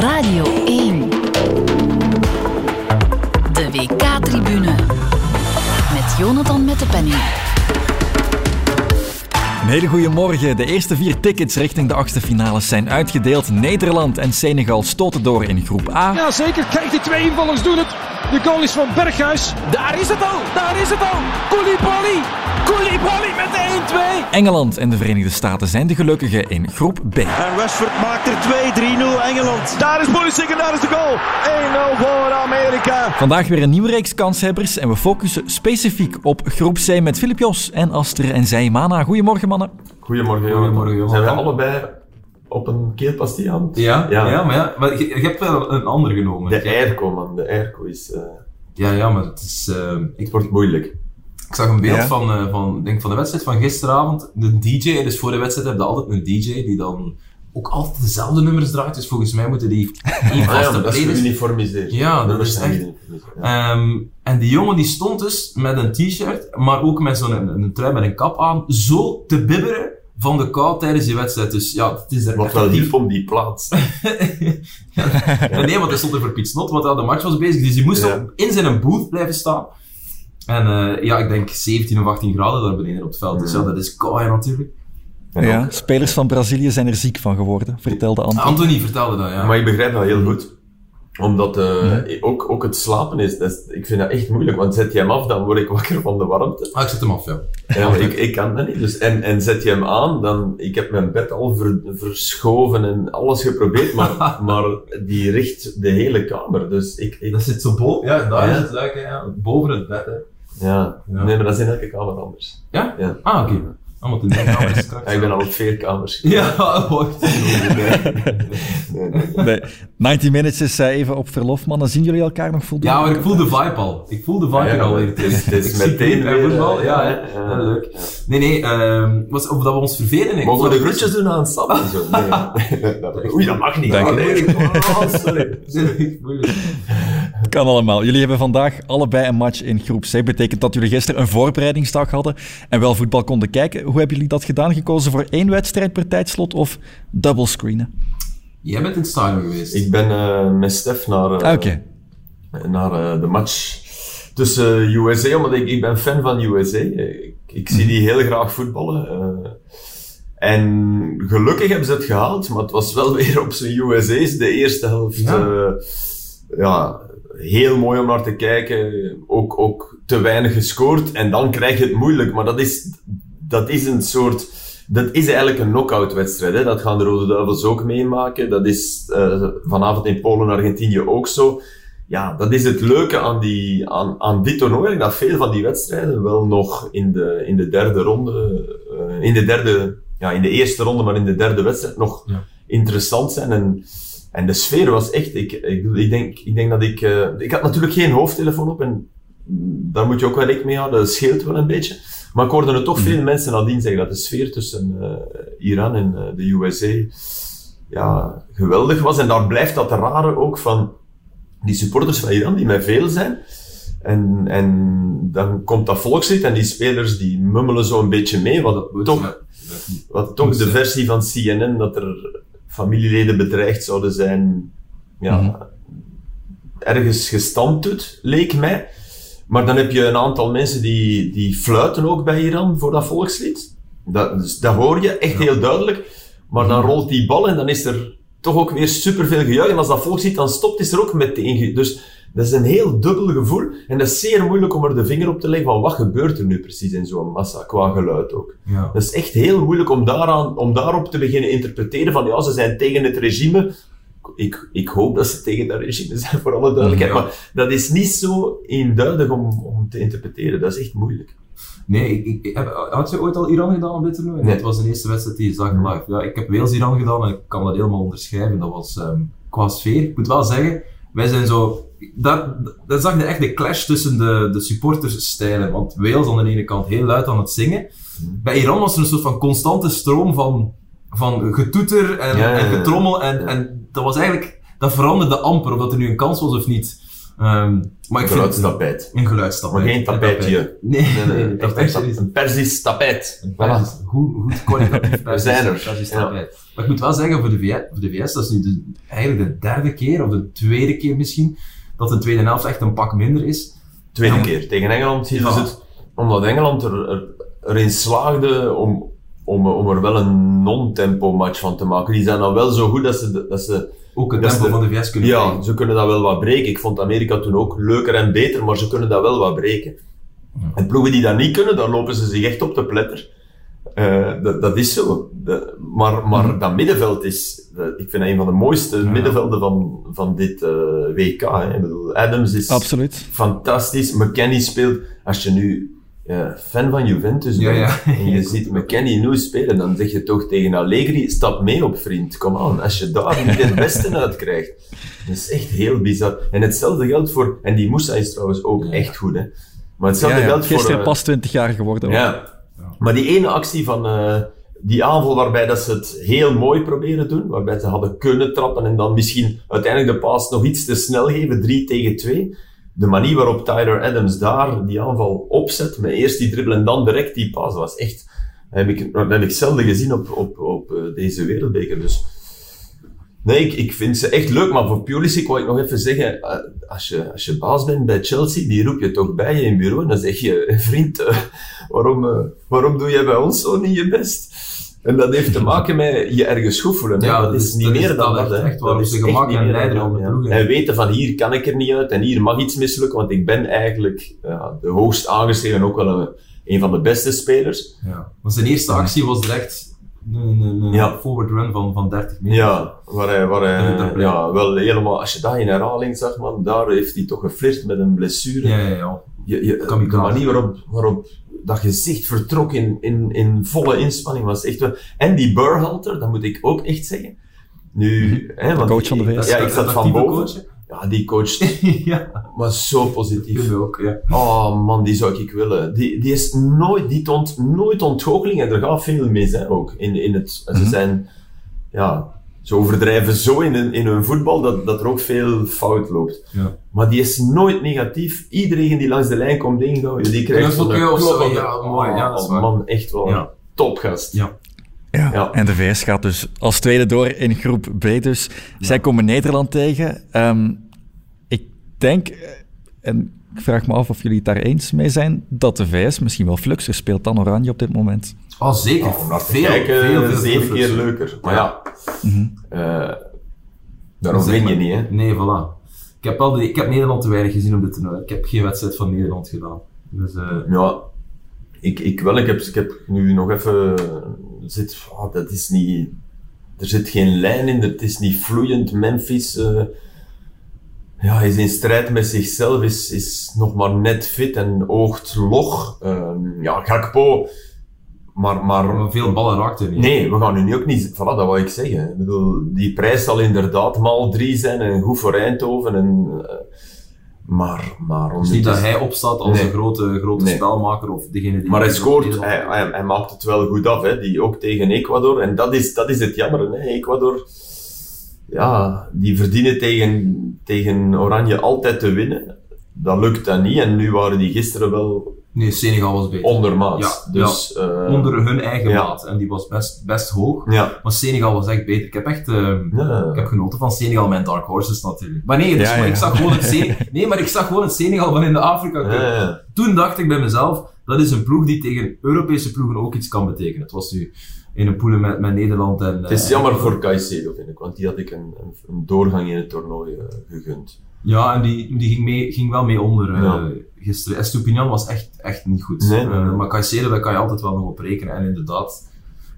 Radio 1. De WK-tribune. Met Jonathan met de penning. Een hele goede morgen. De eerste vier tickets richting de achtste finales zijn uitgedeeld. Nederland en Senegal stoten door in groep A. Ja, zeker. Kijk, die twee invallers doen het. De goal is van Berghuis. Daar is het al, daar is het al. Koulibaly, Koulibaly met de 1-2. Engeland en de Verenigde Staten zijn de gelukkigen in groep B. En Rashford maakt er 2-3-0 Engeland. Daar is Pulisic en daar is de goal. 1-0 voor Amerika. Vandaag weer een nieuwe reeks kanshebbers en we focussen specifiek op groep C met Filip Jos en Aster en Zijmana. Goedemorgen mannen. Goedemorgen, Goedemorgen, jongen. Zijn we allebei op een keelpastie aan het- Ja, ja. Ja. maar ja, maar je, je hebt wel een ander genomen. De airco, man. De airco is... eh, Ja, ja, maar het is... eh, ik, het wordt moeilijk. Ik zag een beeld Ja? van, eh, van, denk van de wedstrijd van gisteravond. De DJ, dus voor de wedstrijd heb je altijd een DJ die dan ook altijd dezelfde nummers draait. Dus volgens mij moeten die één Ah, ja, vaste dat is playlist... Ja, dat Nummers is zijn echt- ja. Ehm, en die jongen die stond dus met een t-shirt, maar ook met zo'n een, een trui met een kap aan, zo te bibberen van de kou tijdens die wedstrijd. Dus ja, het is er Wat wel hielp om die plaats. Ja, nee, want hij stond er voor Piet Snot, want ja, de match was bezig. Dus hij moest Ja. in zijn booth blijven staan. En eh, ja, ik denk 17 of 18 graden daar beneden op het veld. Dus ja, dat is koud natuurlijk. En Ja, ook- spelers van Brazilië zijn er ziek van geworden, vertelde Anton. Anthony vertelde dat, ja. Maar ik begrijp dat heel goed. Omdat eh, ook, ook het slapen is, dat is... Ik vind dat echt moeilijk, want zet je hem af, dan word ik wakker van de warmte. Ah, ik zet hem af, ja. Ja, maar ik, ik kan dat niet. Dus, en, en zet je hem aan, dan... Ik heb mijn bed al ver- verschoven en alles geprobeerd, maar, maar die richt de hele kamer. Dus ik... ik Dat zit zo boven. Ja, daar Ja. is het luik, hè, ja. Boven het bed, hè. Ja. Ja. nee, maar dat is in elke kamer anders. Ja? Ja. Ah, oké. Want in de kamer is straks. Ja, ik ben al op vier kamers. Ja, wacht. Nee, nee. Nee, 90 Minutes is eh, even op verlof, mannen. Zien jullie elkaar nog voldoende? Ja, maar ik voel de vibe al. Ik voel de vibe Ja, al het is- het is meteen voetbal. eh, Ja, ja, hè. ja. Ja, leuk. Nee, nee, ehm, was, of dat we ons vervelen. ik Mogen we de groetjes doen aan Sam? Nee. Oei, dat mag niet. Dank Oh, je. Oh, sorry. Kan allemaal. Jullie hebben vandaag allebei een match in groep C. Betekent dat jullie gisteren een voorbereidingsdag hadden en wel voetbal konden kijken. Hoe hebben jullie dat gedaan? Gekozen voor één wedstrijd per tijdslot of double screenen? Jij bent in het stadion geweest. Ik ben eh, met Stef naar, Ah, Oké. naar eh, de match tussen USA, omdat ik, ik ben fan van USA. Ik, ik zie die heel graag voetballen. eh. en gelukkig hebben ze het gehaald, maar het was wel weer op zijn USA's. De eerste helft, ja, heel mooi om naar te kijken. Ook, ook te weinig gescoord. En dan krijg je het moeilijk. Maar dat is, dat is een soort... Dat is eigenlijk een knock-out wedstrijd. Hè? Dat gaan de Rode Duivels ook meemaken. Dat is eh, vanavond in Polen, Argentinië ook zo. Ja, dat is het leuke aan, die, aan, aan dit toernooi. Dat veel van die wedstrijden wel nog in de, in de derde ronde, eh, in de derde, ja, in de eerste ronde, maar in de derde wedstrijd nog Ja. interessant zijn. En, en de sfeer was echt, ik, ik, ik, denk, ik denk dat ik, eh, ik had natuurlijk geen hoofdtelefoon op en daar moet je ook wel rekening mee houden. Dat scheelt wel een beetje. Maar ik hoorde er toch veel mensen nadien zeggen dat de sfeer tussen eh, Iran en eh, de USA ja, geweldig was. En daar blijft dat rare ook van die supporters van Iran, die met veel zijn. En, en dan komt dat volkslied en die spelers die mummelen zo een beetje mee, wat het toch, wat toch de versie van CNN dat er familieleden bedreigd zouden zijn, ja, Mhm. ergens gestampt doet, leek mij. Maar dan heb je een aantal mensen die, die fluiten ook bij Iran voor dat volkslied. Dat, dus dat hoor je echt heel duidelijk. Maar dan rolt die bal en dan is er toch ook weer superveel gejuich. En als dat volkslied dan stopt, is er ook meteen Dus dat is een heel dubbel gevoel. En dat is zeer moeilijk om er de vinger op te leggen van wat gebeurt er nu precies in zo'n massa, qua geluid ook. Ja. Dat is echt heel moeilijk om, daaraan, om daarop te beginnen interpreteren van ja, ze zijn tegen het regime. Ik, ik hoop dat ze tegen dat regime zijn, voor alle duidelijkheid. Ja. Maar dat is niet zo eenduidig om, om te interpreteren. Dat is echt moeilijk. Nee, ik, ik, ik heb, had je ooit al Iran gedaan op dit toernooi? Nee. Het was de eerste wedstrijd die je zag live. Ja, ik heb Wales-Iran gedaan en ik kan dat helemaal onderschrijven. Dat was ehm, qua sfeer. Ik moet wel zeggen, wij zijn zo... Daar, daar zag je echt de clash tussen de, de supportersstijlen. Want Wales aan de ene kant heel luid aan het zingen. Bij Iran was er een soort van constante stroom van, van getoeter en, Ja, ja, en getrommel. En, en dat was eigenlijk... Dat veranderde amper, of dat er nu een kans was of niet. Ehm, maar ik vind Geluidstapijt. een geluidstapijt. Maar geen Een tapijtje. Nee, nee, nee, Echt tapijt echt serieus. een Persisch tapijt. Een Voilà. Persisch- Goed, goed kwalitatief Persisch- zijn er. Persisch Ja. tapijt. Maar ik moet wel zeggen, voor de, VS, voor de VS, dat is nu de, eigenlijk de derde keer, of de tweede keer misschien, dat de tweede helft echt een pak minder is. Tweede Ja. keer. Tegen Engeland Ja. het, omdat Engeland er, er, erin slaagde om, om, om er wel een non-tempo match van te maken. Die zijn dan wel zo goed dat ze, dat ze Ook het tempo de- van de VS kunnen ja, ze kunnen dat wel wat breken. Ik vond Amerika toen ook leuker en beter, maar ze kunnen dat wel wat breken. En ploegen die dat niet kunnen, dan lopen ze zich echt op de pletter. Eh, dat, dat is zo. De- maar maar dat middenveld is, ik vind dat een van de mooiste middenvelden van, van dit eh, WK. Hè. Ik bedoel, Adams is Absoluut. fantastisch. McKennie speelt. Als je nu eh, fan van Juventus bent ja. en je ziet McKennie nu spelen, dan zeg je toch tegen Allegri, stap mee op vriend, kom aan. Als je daar niet het beste uit krijgt. Dat is echt heel bizar. En hetzelfde geldt voor, en die Moussa is trouwens ook echt goed, hè. Maar hetzelfde geldt voor... Gisteren pas 20 jaar geworden. ja. Maar die ene actie van eh, die aanval waarbij dat ze het heel mooi proberen doen, waarbij ze hadden kunnen trappen en dan misschien uiteindelijk de paas nog iets te snel geven, 3 tegen 2. De manier waarop Tyler Adams daar die aanval opzet, met eerst die dribbel en dan direct die paas, was echt, dat heb ik, heb ik zelden gezien op, op, op eh, deze wereldbeker. Dus Nee, ik, ik vind ze echt leuk, maar voor Pulisic wou ik nog even zeggen, eh, als je, als je baas bent bij Chelsea, die roep je toch bij je in bureau en dan zeg je, vriend, eh, waarom, eh, waarom doe jij bij ons zo niet je best? En dat heeft te maken met je ergens goed voelen. Ja, dat dat is niet dat is meer dan dat echt echt waarop Dat is ze gemak en leider ja. En weten van hier kan ik er niet uit en hier mag iets mislukken, want ik ben eigenlijk ja, de hoogst aangeschreven ook wel een, een van de beste spelers. Ja. Want zijn eerste actie was direct een, een, een Ja. forward run van, van 30 meter. Ja, waar hij, waar hij ja, wel helemaal, als je dat in herhaling zag, man, daar heeft hij toch geflirt met een blessure. Ja, ja, ja. Je, je, de manier waarop, waarop dat gezicht vertrok in, in, in volle inspanning was echt wel... En die Burhalter, dat moet ik ook echt zeggen. Nu, hè, want coach van de ik- VS. Ja, ik zat van boven. coach, Ja, die coach ja, was zo positief. ook, ja. Oh man, die zou ik willen. Die, die, is nooit, die toont nooit ontgoocheling en er gaat veel mis hè, ook. In, in het, Ze Mhm. zijn, ja, ze overdrijven zo in hun, in hun voetbal dat, dat er ook veel fout loopt. Ja. Maar die is nooit negatief. Iedereen die langs de lijn komt ingooien, die krijgt klop ja, de- ja, mooi, ja, dat is Oh, waar. man, echt wel. Ja. Topgast. Ja. Ja. Ja. En de VS gaat dus als tweede door in groep B. Dus zij komen Nederland tegen. Ehm, ik denk, eh, en ik vraag me af of jullie het daar eens mee zijn, dat de VS misschien wel fluxer speelt dan Oranje op dit moment. Oh, zeker. Te veel, kijken, veel, veel, zeven veel keer veel. leuker. Maar ja, Mhm. eh, daarom win je niet, hè. Nee, voilà. Ik heb, wel de, ik heb Nederland te weinig gezien op dit toernooi. Ik heb geen wedstrijd van Nederland gedaan. Dus, eh, Ja, ik, ik wel. Ik heb, ik heb nu nog even... Zit, ah, dat is niet... Er zit geen lijn in, het is niet vloeiend. Memphis eh, ja, is in strijd met zichzelf, is, is nog maar net fit en oogt log. Ehm, ja, Gakpo... Maar, maar veel ballen raakten niet. Nee, we gaan nu ook niet... Voilà, dat wou ik zeggen. Ik bedoel, die prijs zal inderdaad maal drie zijn en goed voor Eindhoven. En, eh, maar, maar... Het is niet dat hij opstaat als Nee. een grote, grote Nee. spelmaker of degene die... Maar hij scoort, hij, hij, hij maakt het wel goed af, hè, die ook tegen Ecuador. En dat is, dat is het jammer, hè. Ecuador, ja, die verdienen tegen, tegen Oranje altijd te winnen. Dat lukt dan niet. En nu waren die gisteren wel Nee, Senegal was beter. ondermaat. Ja, dus, eh, Onder hun eigen ja. maat. En die was best, best hoog. Ja. Maar Senegal was echt beter. Ik heb echt... eh, Ja. Ik heb genoten van Senegal met Dark Horses natuurlijk. Maar nee, dus, Ja, maar ja. ik zag gewoon het Senegal... Nee, maar ik zag gewoon het Senegal van in de Afrika Cup. Ja, ja. Toen dacht ik bij mezelf, dat is een ploeg die tegen Europese ploegen ook iets kan betekenen. Het was nu in een poelen met, met Nederland en... Het is jammer voor Caicedo, vind ik, want die had ik een, een, doorgang in het toernooi eh, gegund. Ja, en die, die ging, mee, ging wel mee onder eh, Ja. gisteren. Estupinian was echt, echt niet goed. Nee, nee, Eh, maar Caicedo, daar kan je altijd wel nog op rekenen. En inderdaad...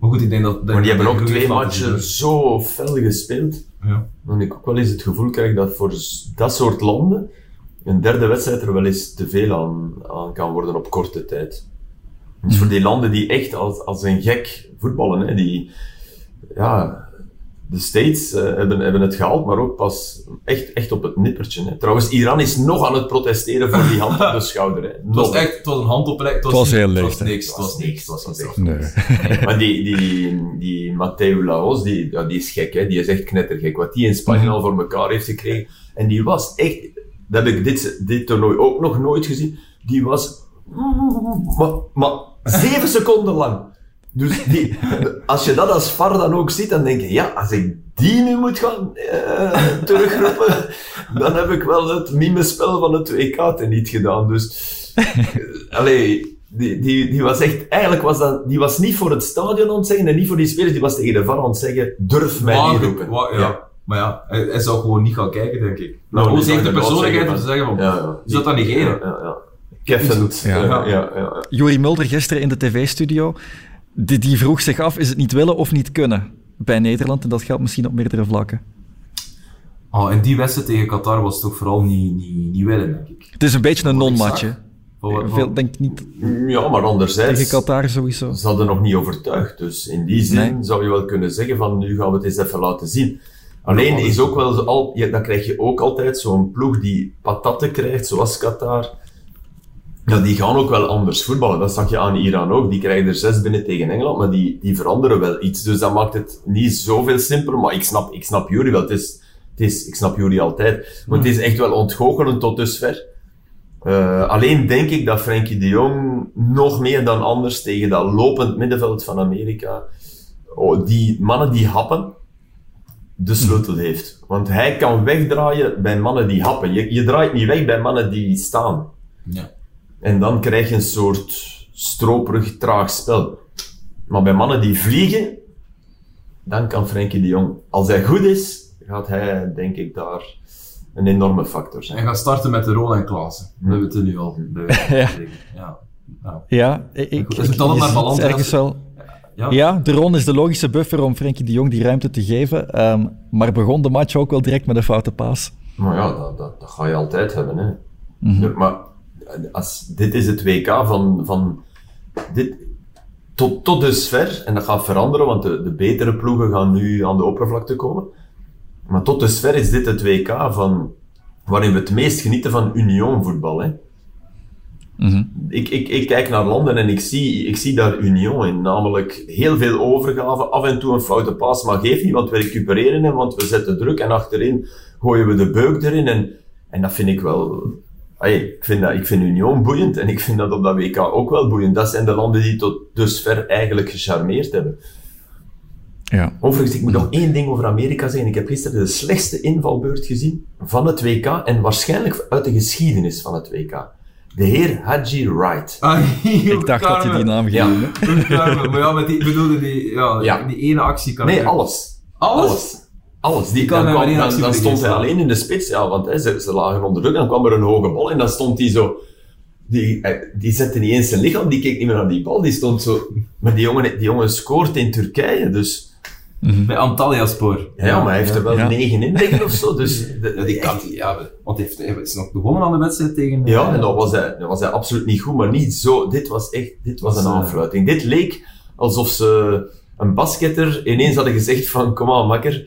Maar goed, ik denk dat... Maar die hebben ook twee matchen zo fel gespeeld. Ja. Dat ik ook wel eens het gevoel krijg dat voor dat soort landen een derde wedstrijd er wel eens te veel aan, aan kan worden op korte tijd. Dus voor die landen die echt als, als een gek voetballen, hè, die, ja, de States eh, hebben, hebben het gehaald, maar ook pas echt, echt op het nippertje. Hè. Trouwens, Iran is nog aan het protesteren voor die hand op de schouder. Hè. Het was echt, het was een hand op Het was, was heel Het licht, was niks, het was niks. Het was Het niks. Nee. Maar die, die, die Matteo Laos, die, ja, die is gek, hè? die is echt knettergek. Wat die in Spanje al voor elkaar heeft gekregen. En die was echt, dat heb ik dit, dit toernooi ook nog nooit gezien. Die was maar, maar zeven seconden lang. Dus die, als je dat als VAR dan ook ziet, dan denk je, ja, als ik die nu moet gaan eh, terugroepen, dan heb ik wel het mimespel van het WK niet gedaan. Dus, eh, allee, die, die, die was echt, eigenlijk was dat, die was niet voor het stadion aan het zeggen en niet voor die spelers, die was tegen de VAR aan het zeggen, durf mij niet Maar, roepen. wa- ja. Maar ja, hij, hij zou gewoon niet gaan kijken, denk ik. Nou, Nou, hoe heeft de persoonlijkheid om te zeggen van, Ja, ja. je zou dat negeren. Ja, ja, ja. Keffend. Ja. Ja, ja, ja, ja. Juri Mulder gisteren in de tv-studio, die, die vroeg zich af, is het niet willen of niet kunnen bij Nederland? En dat geldt misschien op meerdere vlakken. Oh, en die wedstrijd tegen Qatar was toch vooral niet, niet, niet willen, denk ik. Het is een beetje een wat- Veel, denk ik niet Ja, maar anderzijds... tegen Qatar sowieso. Ze hadden nog niet overtuigd. Dus in die zin Nee. zou je wel kunnen zeggen van nu gaan we het eens even laten zien. Alleen is ook wel zo al, ja, dan krijg je ook altijd zo'n ploeg die patatten krijgt, zoals Qatar. Ja, die gaan ook wel anders voetballen. Dat zag je aan Iran ook. Die krijgen er zes binnen tegen Engeland, maar die, die veranderen wel iets. Dus dat maakt het niet zoveel simpeler. Maar ik snap, ik snap Jury wel. Het is, het is, ik snap Jury altijd. Maar het is echt wel ontgoochelend tot dusver. Eh, alleen denk ik dat Frenkie de Jong nog meer dan anders tegen dat lopend middenveld van Amerika, oh, die mannen die happen, de sleutel heeft. Want hij kan wegdraaien bij mannen die happen. Je, je draait niet weg bij mannen die staan. Ja. En dan krijg je een soort stroperig, traag spel. Maar bij mannen die vliegen, dan kan Frenkie de Jong. Als hij goed is, gaat hij, denk ik, daar een enorme factor zijn. En gaan starten met de Rol en Klaassen. We hebben het er nu al bij wijze van Ja. spreken. ja. Ja. Ja, ik, ik, Goed, altijd je maar ziet balans ergens wel... Ja. Ja, de Ron is de logische buffer om Frenkie de Jong die ruimte te geven. ehm, maar begon de match ook wel direct met een foute paas. Maar ja, dat, dat, dat ga je altijd hebben. Hè. Ja, Maar als, dit is het WK van, van dit, tot, tot dusver, en dat gaat veranderen, want de, de betere ploegen gaan nu aan de oppervlakte komen. Maar tot dusver is dit het WK van, waarin we het meest genieten van unionvoetbal. Hè. Ik, ik, ik kijk naar landen en ik zie, ik zie daar union in. Namelijk heel veel overgave, af en toe een foute paas, maar geef niet, want we recupereren hem, want we zetten druk en achterin gooien we de beuk erin. En, en dat vind ik wel... Ay, ik, vind dat, ik vind Union boeiend en ik vind dat op dat WK ook wel boeiend. Dat zijn de landen die tot dusver eigenlijk gecharmeerd hebben. Ja. Overigens, ik moet nog één ding over Amerika zeggen. Ik heb gisteren de slechtste invalbeurt gezien van het WK en waarschijnlijk uit de geschiedenis van het WK. De heer Haji Wright. Ik dacht dat je die naam ging Ja. maar ja, met die, bedoelde die, ja, Ja. die ene actie kan Nee, ik- alles. Alles? Alles. Die, kan dan, hij kwam- dan, stond hij alleen in de spits, ja, want hè, ze, ze lagen onder druk en dan kwam er een hoge bal en dan stond hij zo... Die, eh, die zette niet eens zijn lichaam, die keek niet meer naar die bal, die stond zo... Maar die jongen, die jongen scoort in Turkije, dus... Bij Antalya Spoor. Ja, maar hij heeft er wel Ja. negen in, denk ik, of zo. Dus de- Ja, die kan, ja, want hij, heeft, hij is nog begonnen aan de wedstrijd tegen... Ja, en dat was, hij, dat was hij absoluut niet goed, maar niet zo. Dit was echt, dit was een eh, aanfluiting. Dit leek alsof ze een basketter ineens hadden gezegd van, kom aan, makker.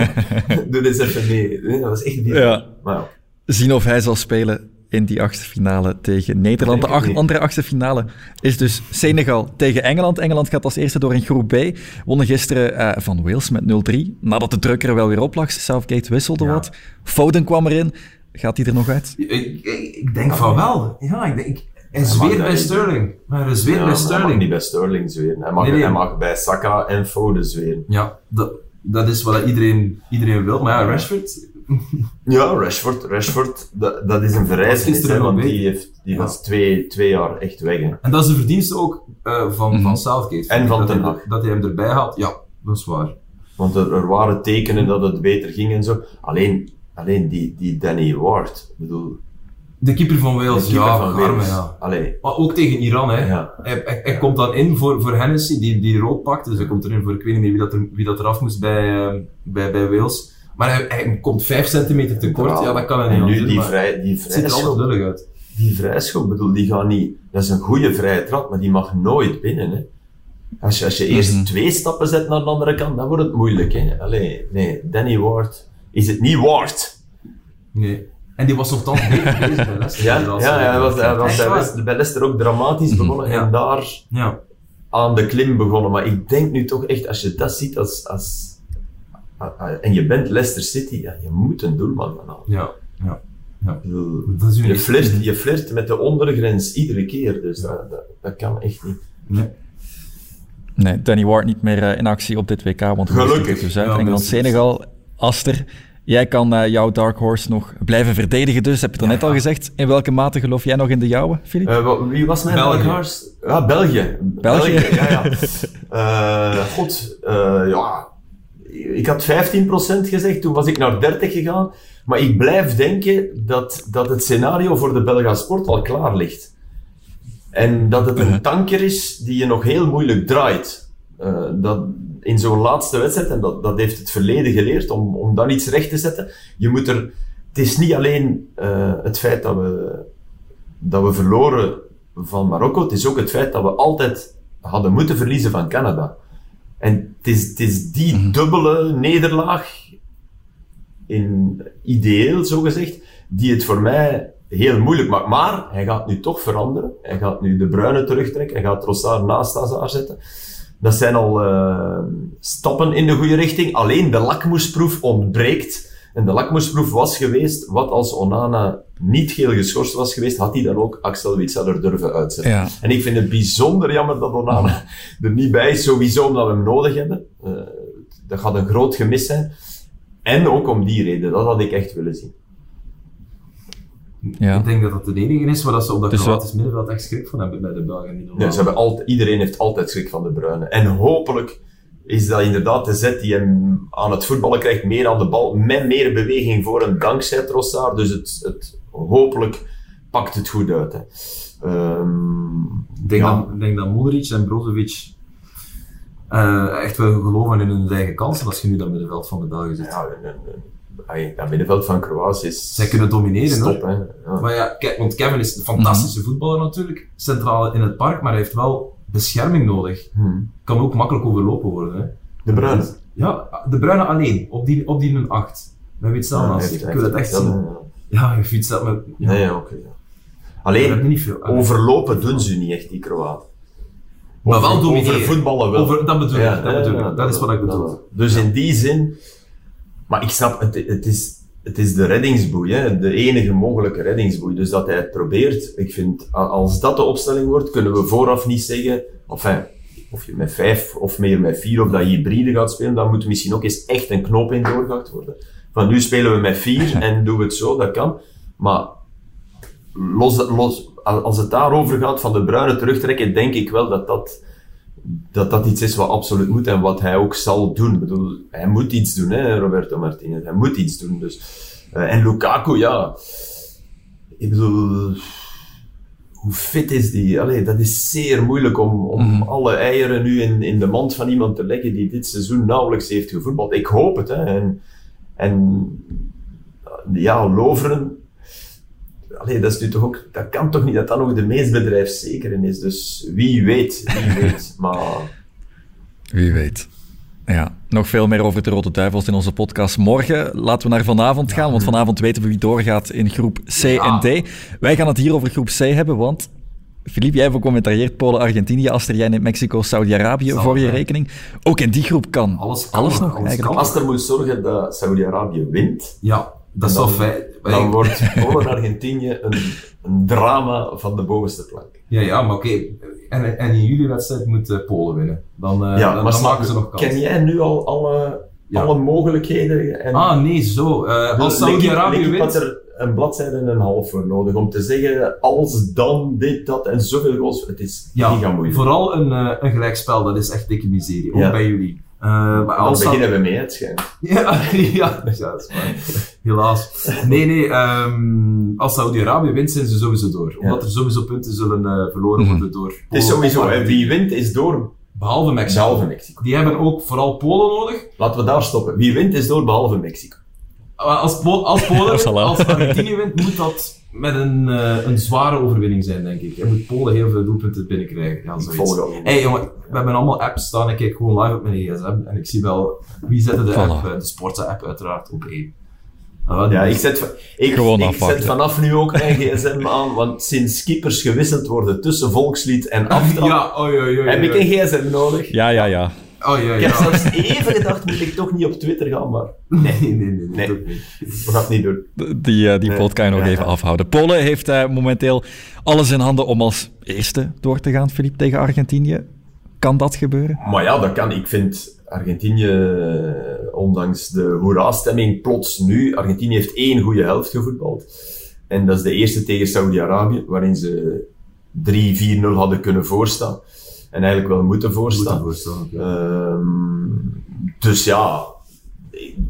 Doe eens even mee. Nee, Dat was echt bizar. Ja. Maar ja. Zien of hij zal spelen in die achtste finale tegen Nederland. De ach- niet. andere achtste finale is dus Senegal tegen Engeland. Engeland gaat als eerste door in groep B. Wonnen gisteren eh, van Wales met 0-3. Nadat de druk er wel weer op lag. Southgate wisselde Ja. wat. Foden kwam erin. Gaat hij er nog uit? Ik, ik, ik denk van wel. Ja, ik denk... Zweert dat bij Sterling. Maar hij zweert Ja, bij maar Hij mag Sterling. niet bij Sterling zweren. Hij mag, Nee, nee. hij mag bij Saka en Foden zweren. Ja, dat, dat is wat iedereen, iedereen wil. Maar ja, Rashford... Ja, Rashford, Rashford dat, dat is een verrijzenis, want die, heeft, die Ja. was twee, twee jaar echt weg. Hè. En dat is de verdienste ook eh, van, van Southgate. En van dat Ten hij, Hag. dat hij hem erbij had, ja, dat is waar. Want er, er waren tekenen dat het beter ging en zo. Alleen, alleen die, die Danny Ward, ik bedoel, De keeper van de Wales, keeper ja, van arme, Wales. ja. Allee, Maar ook tegen Iran, hè. Ja. Hij, hij, hij komt dan in voor, voor Hennessy, die, die rood pakt. Dus hij komt erin voor, ik weet niet meer wie dat, er, wie dat eraf moest bij, eh, bij, bij Wales. Maar hij, hij komt 5 centimeter te kort, ja, dat kan hij niet En nu doen, die, maar vrij, die Het ziet er altijd lullig uit. die vrijschop, bedoel, die gaat niet, dat is een goede vrije trap, maar die mag nooit binnen. Hè. Als je, als je eerst Mhm. twee stappen zet naar de andere kant, dan wordt het moeilijk. Hè. Allee, nee, Danny Ward, is het niet Ward? Nee. En die was nogthans beter bezig bij Leicester. Ja, ja, hij weken. was, hij was bij. Leicester, bij Leicester ook dramatisch begonnen Ja. en daar Ja. aan de klim begonnen. Maar ik denk nu toch echt, als je dat ziet als, als, en je bent Leicester City, ja, je moet een doelman gaan halen. Ja, ja. Ja. Je flirt, je flirt met de ondergrens iedere keer, dus dat, dat, dat kan echt niet. Nee. Nee, Danny Ward niet meer eh, in actie op dit WK, want Gelukkig. dus uit. Ja, Engeland. Senegal, Aster. Jij kan eh, jouw Dark Horse nog blijven verdedigen, dus heb je het net al gezegd. In welke mate geloof jij nog in de jouwe, Filip? Eh, wie was mijn België. Dark Horse? Ja, België. België? ja, ja. Eh, God, eh, ja. Ik had 15% gezegd, toen was ik naar 30 gegaan. Maar ik blijf denken dat, dat het scenario voor de Belga Sport al klaar ligt. En dat het een tanker is die je nog heel moeilijk draait. Eh, dat in zo'n laatste wedstrijd, en dat, dat heeft het verleden geleerd, om, om dan iets recht te zetten. Je moet er, het is niet alleen eh, het feit dat we, dat we verloren van Marokko, het is ook het feit dat we altijd hadden moeten verliezen van Canada. En het is, het is die dubbele nederlaag, in ideeel zogezegd, die het voor mij heel moeilijk maakt. Maar hij gaat nu toch veranderen. Hij gaat nu de Bruine terugtrekken. Hij gaat Trossard naast Hazard zetten. Dat zijn al eh, stappen in de goede richting. Alleen de lakmoesproef ontbreekt. En de lakmoesproef was geweest, wat als Onana niet geel geschorst was geweest, had hij dan ook Axel Witsel er durven uitzetten. Ja. En ik vind het bijzonder jammer dat Onana er niet bij is, sowieso omdat we hem nodig hebben. Eh, dat gaat een groot gemis zijn. En ook om die reden, dat had ik echt willen zien. Ja. Ik denk dat dat de enige is waar dat ze op dat Dus wat- Kroatisch middenveld echt schrik van hebben bij de Belgen. Ja, ze hebben altijd, iedereen heeft altijd schrik van de Bruyne. En hopelijk is dat inderdaad de zet die hem aan het voetballen krijgt, meer aan de bal, met meer beweging voor hem, dankzij Trossard. Dus het, het, hopelijk pakt het goed uit. Hè. Ehm, Ik denk, ja. dat, ik denk dat Modric en Brozovic eh, echt wel geloven in hun eigen kansen als je nu dat middenveld van de Belgen zit. Ja, een- een- een- dat middenveld van Kroatië is Zij kunnen domineren stop. hoor. Hè. Ja. Maar ja, want Kevin is een fantastische voetballer natuurlijk, centraal in het park, maar hij heeft wel bescherming nodig. Hmm. Kan ook makkelijk overlopen worden. Hè. De Bruyne. Ja, de Bruine alleen, op die, op die een 8. Met Witsel Ja, naast heeft- zich. Ik wil het echt zien. ja. Ja, je Witsel met... Ja, Nee, oké. dat Alleen, niet veel. overlopen doen ze niet echt, die Kroaten. Maar wel domineren. Over voetballen wel. Over, dat bedoel ik, dat, bedoel ik. dat is wat ik bedoel. dat- Dus in die zin... Maar ik snap, het, het, is, het is de reddingsboei, hè? de enige mogelijke reddingsboei. Dus dat hij het probeert, ik vind, als dat de opstelling wordt, kunnen we vooraf niet zeggen, enfin, of je met vijf of meer met vier, of dat je hybride gaat spelen, dan moet misschien ook eens echt een knoop in doorgehakt worden. Van nu spelen we met vier en doen we het zo, dat kan. Maar los, los, als het daarover gaat van de bruine terugtrekken, denk ik wel dat dat, dat dat iets is wat absoluut moet en wat hij ook zal doen. Ik bedoel, hij moet iets doen, hè, Roberto Martinez. Hij moet iets doen. Dus. Eh, en Lukaku, ja. Ik bedoel, hoe fit is die? Allee, dat is zeer moeilijk om, om alle eieren nu in, in de mand van iemand te leggen die dit seizoen nauwelijks heeft gevoetbald. Ik hoop het. Hè. En, en ja, Loveren, Allee, dat, is nu toch ook, dat kan toch niet dat dat nog de meest bedrijfszekere is. Dus wie weet, wie weet. Maar Wie weet. Ja, nog veel meer over de Rode Duivels in onze podcast morgen. Laten we naar vanavond gaan, want vanavond weten we wie doorgaat in groep C en D. Wij gaan het hier over groep C hebben, want... Filip, jij becommentarieert Polen-Argentinië, Aster in Mexico, Saudi-Arabië voor je rekening. Ook in die groep kan Alles kan, nog alles eigenlijk. kan. als er moet zorgen dat Saudi-Arabië wint, Ja, dat wel fijn. Dan wordt Polen-Argentinië een, een drama van de bovenste plank. Ja, ja, maar oké. En, en in jullie wedstrijd moet Polen winnen. Dan, eh, ja, dan, maken ze nog kans. Ken jij nu al alle, Ja. alle mogelijkheden? En Ah, nee, zo. Eh, als Saudi-Arabië wint... er een bladzijde en een half voor nodig om te zeggen, als dan dit, dat en zoveel goals. Het is Ja, moeilijk. vooral een, eh, een gelijkspel, dat is echt dikke miserie. Ook bij jullie. Eh, maar als beginnen we mee, het schijnt. Ja, ja, ja, dat is waar. Helaas. Nee, nee. ehm, als Saudi-Arabië wint, zijn ze sowieso door. Omdat er sowieso punten zullen eh, verloren Mhm. worden door Het is Polen sowieso, Argentinië. wie wint is door, Behalve Mexico. behalve Mexico. Die hebben ook vooral Polen nodig. Laten we daar stoppen. Wie wint is door, behalve Mexico. Als, Po- als Polen wint, als Argentinië wint, moet dat met een, eh, een zware overwinning zijn, denk ik. En moet Polen heel veel doelpunten binnenkrijgen. Ja, Ik zoiets. Hey jongen, we hebben allemaal apps staan. Ik kijk gewoon live op mijn gsm en ik zie wel wie zette de Voilà. app, eh, de Sportsa-app uiteraard op één. Ah, Ja, ik zet, ik, Gewoon ik zet vanaf nu ook mijn gsm aan, want sinds keepers gewisseld worden tussen volkslied en aftrap, ja, oei, oei, oei, heb ik een gsm nodig. Ja, ja, ja. Oh ja, Ik heb ja. zelfs even gedacht, moet ik toch niet op Twitter gaan, maar Nee, nee, nee. nee, niet. we gaan het niet doen. Die, eh, die Nee. pot kan je nog Ja, even ja. afhouden. Polen heeft eh, momenteel alles in handen om als eerste door te gaan, Filip, tegen Argentinië. Kan dat gebeuren? Maar ja, dat kan. Ik vind Argentinië, eh, ondanks de hoera-stemming, plots nu. Argentinië heeft één goede helft gevoetbald. En dat is de eerste tegen Saudi-Arabië, waarin ze 3-4-0 hadden kunnen voorstaan. En eigenlijk wel moeten voorstaan. Moeten voorstellen, ja. Ehm, dus ja,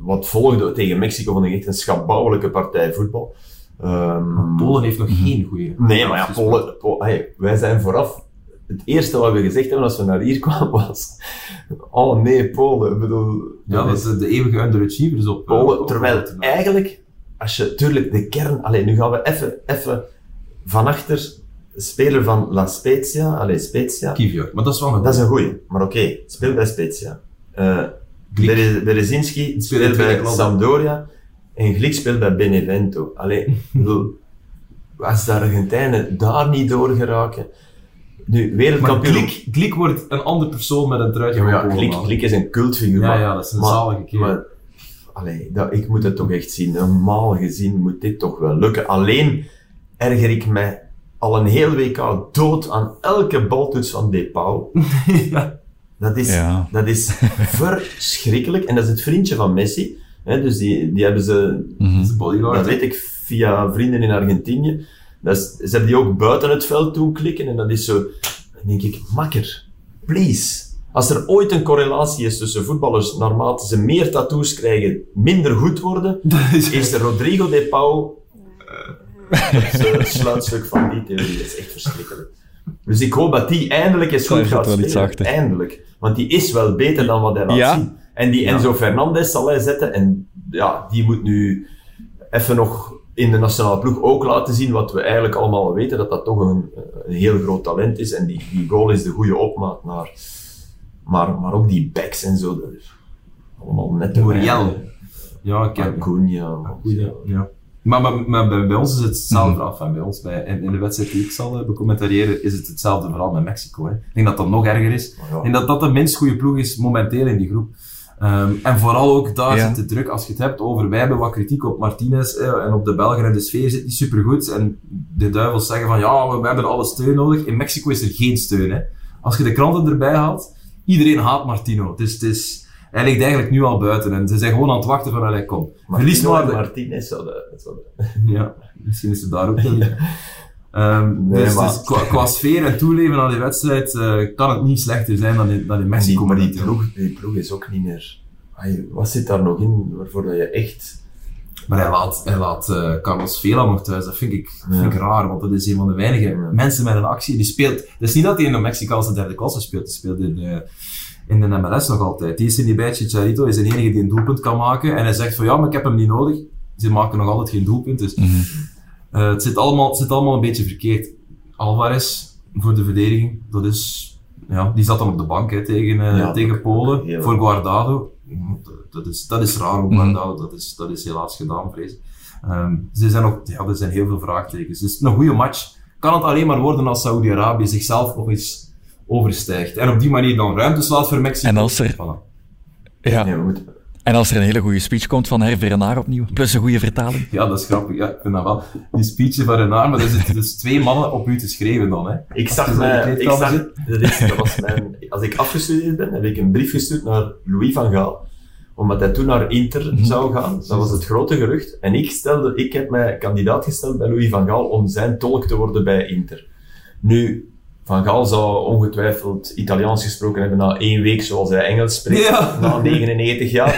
wat volgde tegen Mexico vond ik echt een schabouwelijke partij voetbal. Ehm, Polen heeft nog geen goede. Nee, maar ja, Polen, hey, wij zijn vooraf. Het eerste wat we gezegd hebben als we naar hier kwamen was. Oh nee, Polen. Ik bedoel, Ja, dat is de eeuwige underachievers op Polen. op- terwijl op- eigenlijk, als je tuurlijk de kern. Alleen nu gaan we even, even van achter. Speler van La Spezia. Allee, Spezia. Kivior. Maar dat is wel een Dat is een goeie. Maar oké, speel bij Spezia. Bere- Berezinski Speelt bij. Sampdoria. En Glik speelt bij Benevento. Allee, bedoel, als de Argentijnen daar niet door geraken. Nu, wereldkampioen. Glik, Glik wordt een ander persoon met een truitje Ja, maar Glik. Glik is een cultfiguur. Ja, ja, dat is een maar- zalige kerel. Maar, allee, dat, ik moet het toch echt zien. Normaal gezien moet dit toch wel lukken. Alleen erger ik mij al een heel WK dood aan elke baltoets van Depau. ja. Dat is, Ja. dat is verschrikkelijk. En dat is het vriendje van Messi. Hè, dus die, die hebben ze, Mhm. Dat weet ik via vrienden in Argentinië. Dat is, ze hebben die ook buiten het veld doen klikken. En dat is zo, dan denk ik, makker, please. Als er ooit een correlatie is tussen voetballers, naarmate ze meer tattoos krijgen, minder goed worden, Dat is de Rodrigo de Het sluitstuk van die theorie. Dat is echt verschrikkelijk. Dus ik hoop dat die eindelijk eens goed gaat iets spelen. achter. Eindelijk. Want die is wel beter dan wat hij laat Ja. zien. En die Ja. Enzo Fernandez zal hij zetten. En ja, die moet nu even nog in de nationale ploeg ook laten zien wat we eigenlijk allemaal weten, dat dat toch een, een heel groot talent is. En die, die goal is de goede opmaat naar... Maar, maar ook die backs en zo. dat is allemaal net te Muriel. Ja, ik heb... Acuna. Goed, ja. Maar, maar, maar bij, bij ons is het hetzelfde verhaal. Enfin, bij ons, bij, in, in de wedstrijd die ik zal eh, becommentariëren, is het hetzelfde verhaal met Mexico. Hè. Ik denk dat dat nog erger is. Ja. Ik denk dat dat de minst goede ploeg is momenteel in die groep. Ehm, en vooral ook daar Ja. zit de druk. Als je het hebt over, wij hebben wat kritiek op Martinez eh, en op de Belgen en de sfeer zit niet supergoed. En de duivels zeggen van, ja, we, we hebben alle steun nodig. In Mexico is er geen steun. Hè. Als je de kranten erbij haalt, iedereen haat Martino. Het is, het is, hij ligt eigenlijk nu al buiten en ze zijn gewoon aan het wachten van, allee, kom. Verlies maar de- Martinez zouden... ja, misschien is het daar ook wel. Ehm, Nee, dus dus qua, qua sfeer en toeleven aan die wedstrijd eh, kan het niet slechter zijn dan in, dan in Mexico. maar die ploeg, die ploeg is ook niet meer... Wat zit daar nog in waarvoor dat je echt... Maar hij laat, hij laat eh, Carlos Vela nog thuis. Dat vind ik, vind ik raar, want dat is een van de weinige Ja. mensen met een actie. Die speelt. Het is niet dat hij in de Mexicaanse derde klasse speelt. Hij speelt in, eh, in de MLS nog altijd. Die is er niet bij. Chicharito is de enige die een doelpunt kan maken. En hij zegt van ja, maar ik heb hem niet nodig. Ze maken nog altijd geen doelpunt. Dus Mhm. eh, het, zit allemaal, het zit allemaal een beetje verkeerd. Alvarez voor de verdediging, dat is. Ja, die zat dan op de bank hè, tegen, eh, Ja, tegen Polen. heel- Voor Guardado. Dat, is, dat is raar om Mhm. Guardado. Dat is, dat is helaas gedaan, vrees ik. Ehm, ze zijn ook, ja, er zijn heel veel vraagtekens. Dus een goede match kan het alleen maar worden als Saudi-Arabië zichzelf nog eens overstijgt. En op die manier dan ruimtes laat voor Mexico. En als er- Voilà. Ja. Moeten... En als er een hele goede speech komt van Hervé Renard opnieuw, plus een goede vertaling. Ja, dat is grappig. Ja, ik vind dat wel. Die speechje van Renard, maar er zitten dus twee mannen op u te schreven dan. Hè. Ik zag mij... Ik zag, dat, is, dat was mijn... Als ik afgestudeerd ben, heb ik een brief gestuurd naar Louis van Gaal. Omdat hij toen naar Inter zou gaan. Dat was het grote gerucht. En ik stelde... Ik heb mij kandidaat gesteld bij Louis van Gaal om zijn tolk te worden bij Inter. Nu... Van Gaal zou ongetwijfeld Italiaans gesproken hebben na één week, zoals hij Engels spreekt. Ja. Na 99 jaar.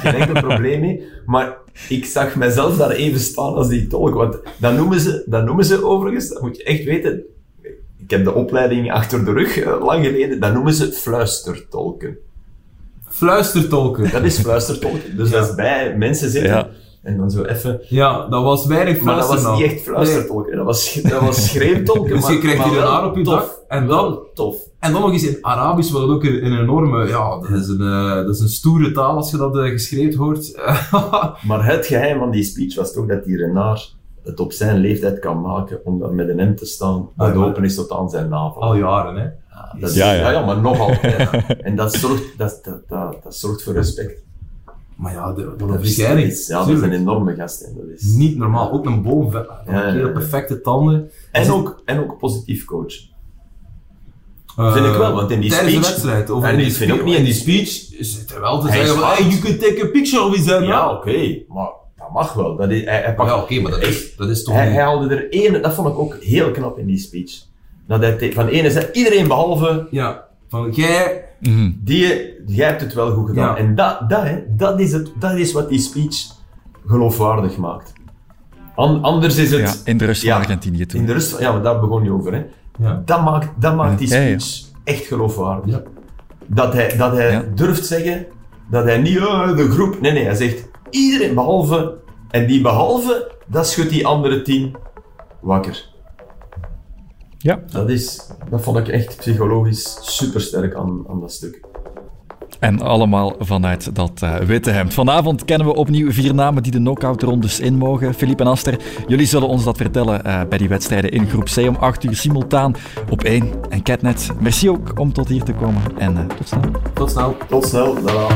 Geen enkel probleem mee. Maar ik zag mezelf daar even staan als die tolk. Want dat noemen ze, dat noemen ze overigens, dat moet je echt weten. Ik heb de opleiding achter de rug, eh, lang geleden. Dat noemen ze fluistertolken. Fluistertolken. Dat is fluistertolken. Dus Ja. dat is bij mensen zitten. Ja. En dan zo even... Ja, dat was weinig Maar dat was niet echt fluistertolken. Dat was, dat was schreeuwtolken. Dus je krijgt hier een haar op je tof. dak en Wel dan- tof. En dan nog eens in Arabisch, wat ook een, een enorme, ja, dat is een, eh, dat is een stoere taal als je dat eh, geschreven hoort. Maar het geheim van die speech was toch dat die Renard het op zijn leeftijd kan maken om dan met een M te staan dat Ah, ja. open is tot aan zijn navel. Al jaren, hè. Dat is, Ja, ja, maar nog altijd. ja. En dat zorgt, dat, dat, dat, dat zorgt voor respect. Maar ja, de, wat Dat een is, ja, dat is een enorme gast. hè. Dat is, Niet normaal. Ook een boom, Ja, een ja, ja. perfecte tanden. en, ook, en ook positief coach. Eh, Vind ik wel, want in die tijdens speech- de wedstrijd. Of En in die vind ook niet- in die speech zit hij wel te Hij zeggen van, hey, you can take a picture of his Ja, ja. oké. Maar dat mag wel. Dat is, hij, hij, pakt- ja, oké, maar dat is, dat is toch hij, niet- hij haalde er één, dat vond ik ook heel knap in die speech. Dat hij van ene zei, iedereen behalve Ja, van jij... Mhm. die, jij hebt het wel goed gedaan. Ja. En dat, dat, hè, dat, is het, dat is wat die speech geloofwaardig maakt. An- anders is het... Ja, in de rust van Ja, Argentinië toen. In de rust, ja, maar daar begon je over. Hè. Ja. Dat maakt, dat maakt die speech echt geloofwaardig. Ja. Dat hij, dat hij durft zeggen, dat hij niet "Oh, de groep... Nee, nee, hij zegt iedereen behalve... En die behalve, dat schudt die andere tien wakker. Ja. Dat, is, dat vond ik echt psychologisch supersterk aan, aan dat stuk. En allemaal vanuit dat eh, witte hemd. Vanavond kennen we opnieuw vier namen die de knock-out-rondes in mogen. Filip en Aster, jullie zullen ons dat vertellen eh, bij die wedstrijden in groep C om 8 uur simultaan op 1. En Catnet, merci ook om tot hier te komen en eh, tot snel. Tot snel. Tot snel. Tada.